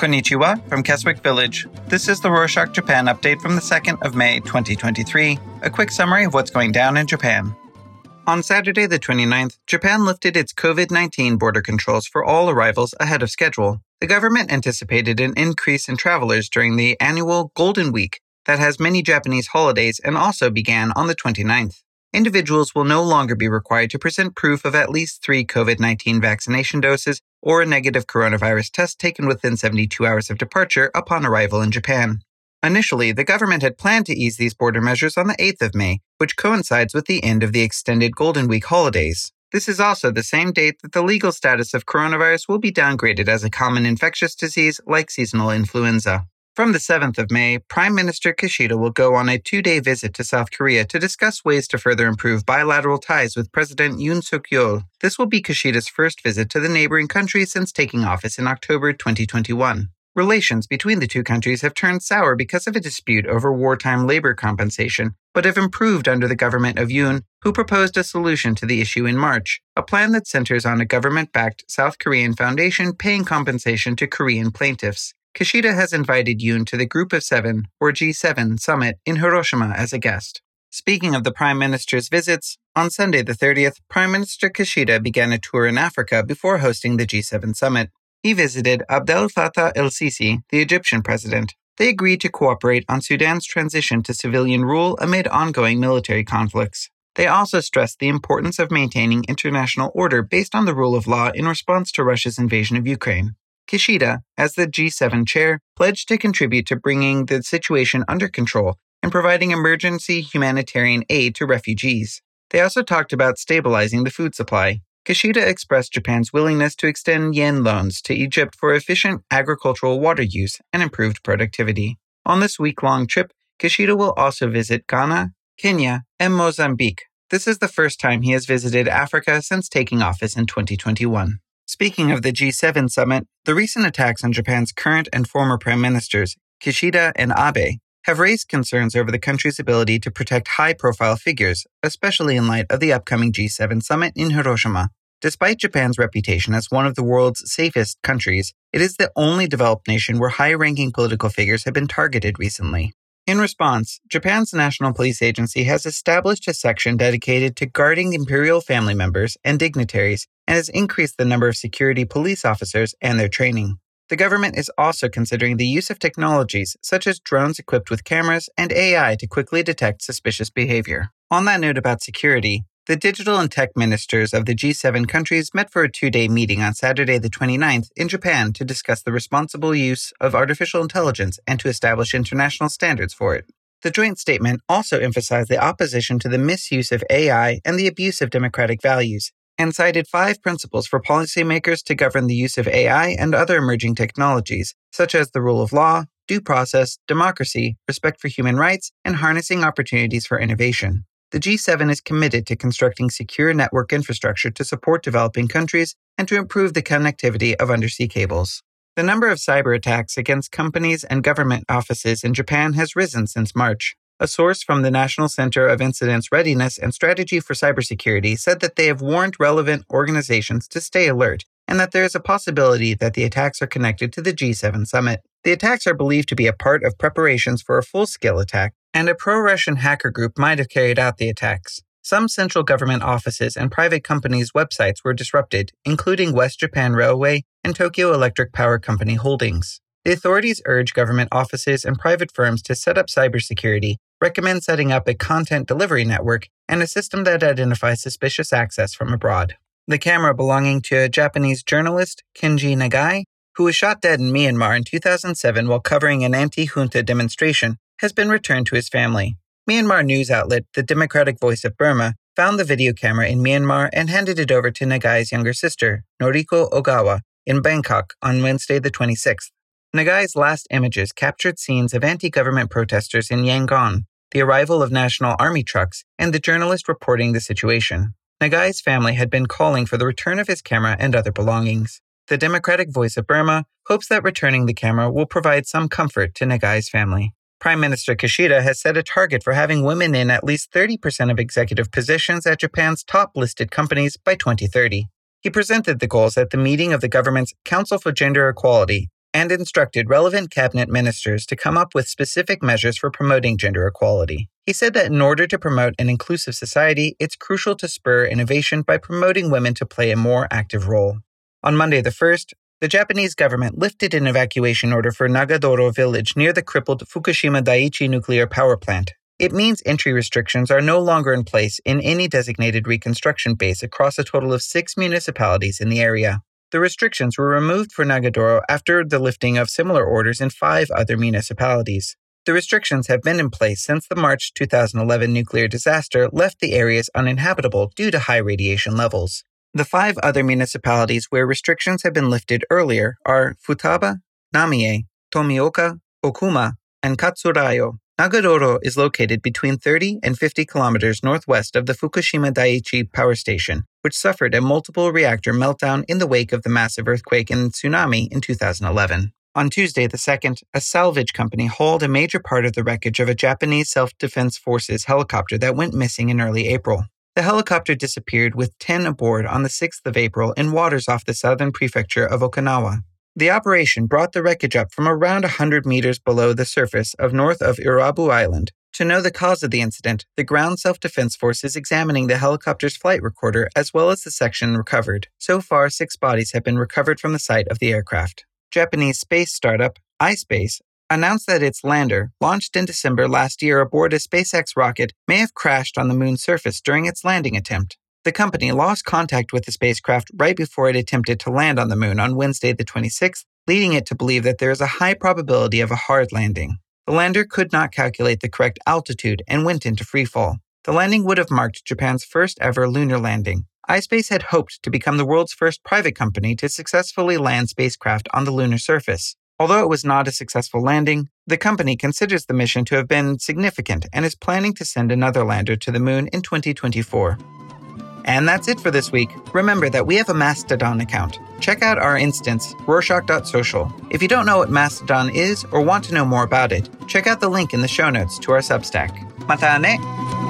Konnichiwa from Keswick Village. This is the Rorshok Japan update from the 2nd of May 2023. A quick summary of what's going down in Japan. On Saturday, the 29th, Japan lifted its COVID 19 border controls for all arrivals ahead of schedule. The government anticipated an increase in travelers during the annual Golden Week that has many Japanese holidays and also began on the 29th individuals will no longer be required to present proof of at least three COVID 19 vaccination doses or a negative coronavirus test taken within 72 hours of departure upon arrival in Japan. Initially, the government had planned to ease these border measures on the 8th of May, which coincides with the end of the extended Golden Week holidays. This is also the same date that the legal status of coronavirus will be downgraded as a common infectious disease like seasonal influenza. From the 7th of May, Prime Minister Kishida will go on a two day visit to South Korea to discuss ways to further improve bilateral ties with President Yoon Suk yeol. This will be Kishida's first visit to the neighboring country since taking office in October 2021. Relations between the two countries have turned sour because of a dispute over wartime labor compensation, but have improved under the government of Yoon, who proposed a solution to the issue in March, a plan that centers on a government backed South Korean foundation paying compensation to Korean plaintiffs. Kishida has invited Yoon to the Group of Seven, or G7, summit in Hiroshima as a guest. Speaking of the Prime Minister's visits, on Sunday the 30th, Prime Minister Kishida began a tour in Africa before hosting the G7 summit. He visited Abdel Fattah el Sisi, the Egyptian president. They agreed to cooperate on Sudan's transition to civilian rule amid ongoing military conflicts. They also stressed the importance of maintaining international order based on the rule of law in response to Russia's invasion of Ukraine. Kishida, as the G7 chair, pledged to contribute to bringing the situation under control and providing emergency humanitarian aid to refugees. They also talked about stabilizing the food supply. Kishida expressed Japan's willingness to extend yen loans to Egypt for efficient agricultural water use and improved productivity. On this week long trip, Kishida will also visit Ghana, Kenya, and Mozambique. This is the first time he has visited Africa since taking office in 2021. Speaking of the G7 summit, the recent attacks on Japan's current and former prime ministers, Kishida and Abe, have raised concerns over the country's ability to protect high profile figures, especially in light of the upcoming G7 summit in Hiroshima. Despite Japan's reputation as one of the world's safest countries, it is the only developed nation where high ranking political figures have been targeted recently. In response, Japan's National Police Agency has established a section dedicated to guarding imperial family members and dignitaries and has increased the number of security police officers and their training. The government is also considering the use of technologies such as drones equipped with cameras and AI to quickly detect suspicious behavior. On that note about security, the digital and tech ministers of the G7 countries met for a two day meeting on Saturday, the 29th, in Japan to discuss the responsible use of artificial intelligence and to establish international standards for it. The joint statement also emphasized the opposition to the misuse of AI and the abuse of democratic values, and cited five principles for policymakers to govern the use of AI and other emerging technologies, such as the rule of law, due process, democracy, respect for human rights, and harnessing opportunities for innovation. The G7 is committed to constructing secure network infrastructure to support developing countries and to improve the connectivity of undersea cables. The number of cyber attacks against companies and government offices in Japan has risen since March. A source from the National Center of Incident Readiness and Strategy for Cybersecurity said that they have warned relevant organizations to stay alert and that there is a possibility that the attacks are connected to the G7 summit. The attacks are believed to be a part of preparations for a full scale attack, and a pro Russian hacker group might have carried out the attacks. Some central government offices and private companies' websites were disrupted, including West Japan Railway and Tokyo Electric Power Company Holdings. The authorities urge government offices and private firms to set up cybersecurity recommend setting up a content delivery network and a system that identifies suspicious access from abroad. The camera belonging to a Japanese journalist, Kenji Nagai, who was shot dead in Myanmar in 2007 while covering an anti junta demonstration, has been returned to his family. Myanmar news outlet, the Democratic Voice of Burma, found the video camera in Myanmar and handed it over to Nagai's younger sister, Noriko Ogawa, in Bangkok on Wednesday, the 26th. Nagai's last images captured scenes of anti government protesters in Yangon, the arrival of National Army trucks, and the journalist reporting the situation. Nagai's family had been calling for the return of his camera and other belongings. The Democratic Voice of Burma hopes that returning the camera will provide some comfort to Nagai's family. Prime Minister Kishida has set a target for having women in at least 30% of executive positions at Japan's top listed companies by 2030. He presented the goals at the meeting of the government's Council for Gender Equality, and instructed relevant cabinet ministers to come up with specific measures for promoting gender equality. He said that in order to promote an inclusive society, it's crucial to spur innovation by promoting women to play a more active role. On Monday the 1st, the Japanese government lifted an evacuation order for Nagadoro village near the crippled Fukushima Daiichi nuclear power plant. It means entry restrictions are no longer in place in any designated reconstruction base across a total of six municipalities in the area. The restrictions were removed for Nagadoro after the lifting of similar orders in five other municipalities. The restrictions have been in place since the March 2011 nuclear disaster left the areas uninhabitable due to high radiation levels. The five other municipalities where restrictions have been lifted earlier are Futaba, Namie, Tomioka, Okuma, and Katsurao. Nagadoro is located between 30 and 50 kilometers northwest of the Fukushima Daiichi power station, which suffered a multiple reactor meltdown in the wake of the massive earthquake and tsunami in 2011. On Tuesday the 2nd, a salvage company hauled a major part of the wreckage of a Japanese Self Defense Forces helicopter that went missing in early April. The helicopter disappeared with 10 aboard on the 6th of April in waters off the southern prefecture of Okinawa. The operation brought the wreckage up from around 100 meters below the surface of north of Irabu Island. To know the cause of the incident, the Ground Self Defense Force is examining the helicopter's flight recorder as well as the section recovered. So far, six bodies have been recovered from the site of the aircraft. Japanese space startup iSpace announced that its lander, launched in December last year aboard a SpaceX rocket, may have crashed on the moon's surface during its landing attempt. The company lost contact with the spacecraft right before it attempted to land on the moon on Wednesday, the 26th, leading it to believe that there is a high probability of a hard landing. The lander could not calculate the correct altitude and went into freefall. The landing would have marked Japan's first ever lunar landing. iSpace had hoped to become the world's first private company to successfully land spacecraft on the lunar surface. Although it was not a successful landing, the company considers the mission to have been significant and is planning to send another lander to the moon in 2024. And that's it for this week. Remember that we have a Mastodon account. Check out our instance, Rorshok.social. If you don't know what Mastodon is or want to know more about it, check out the link in the show notes to our Substack. Mata ne!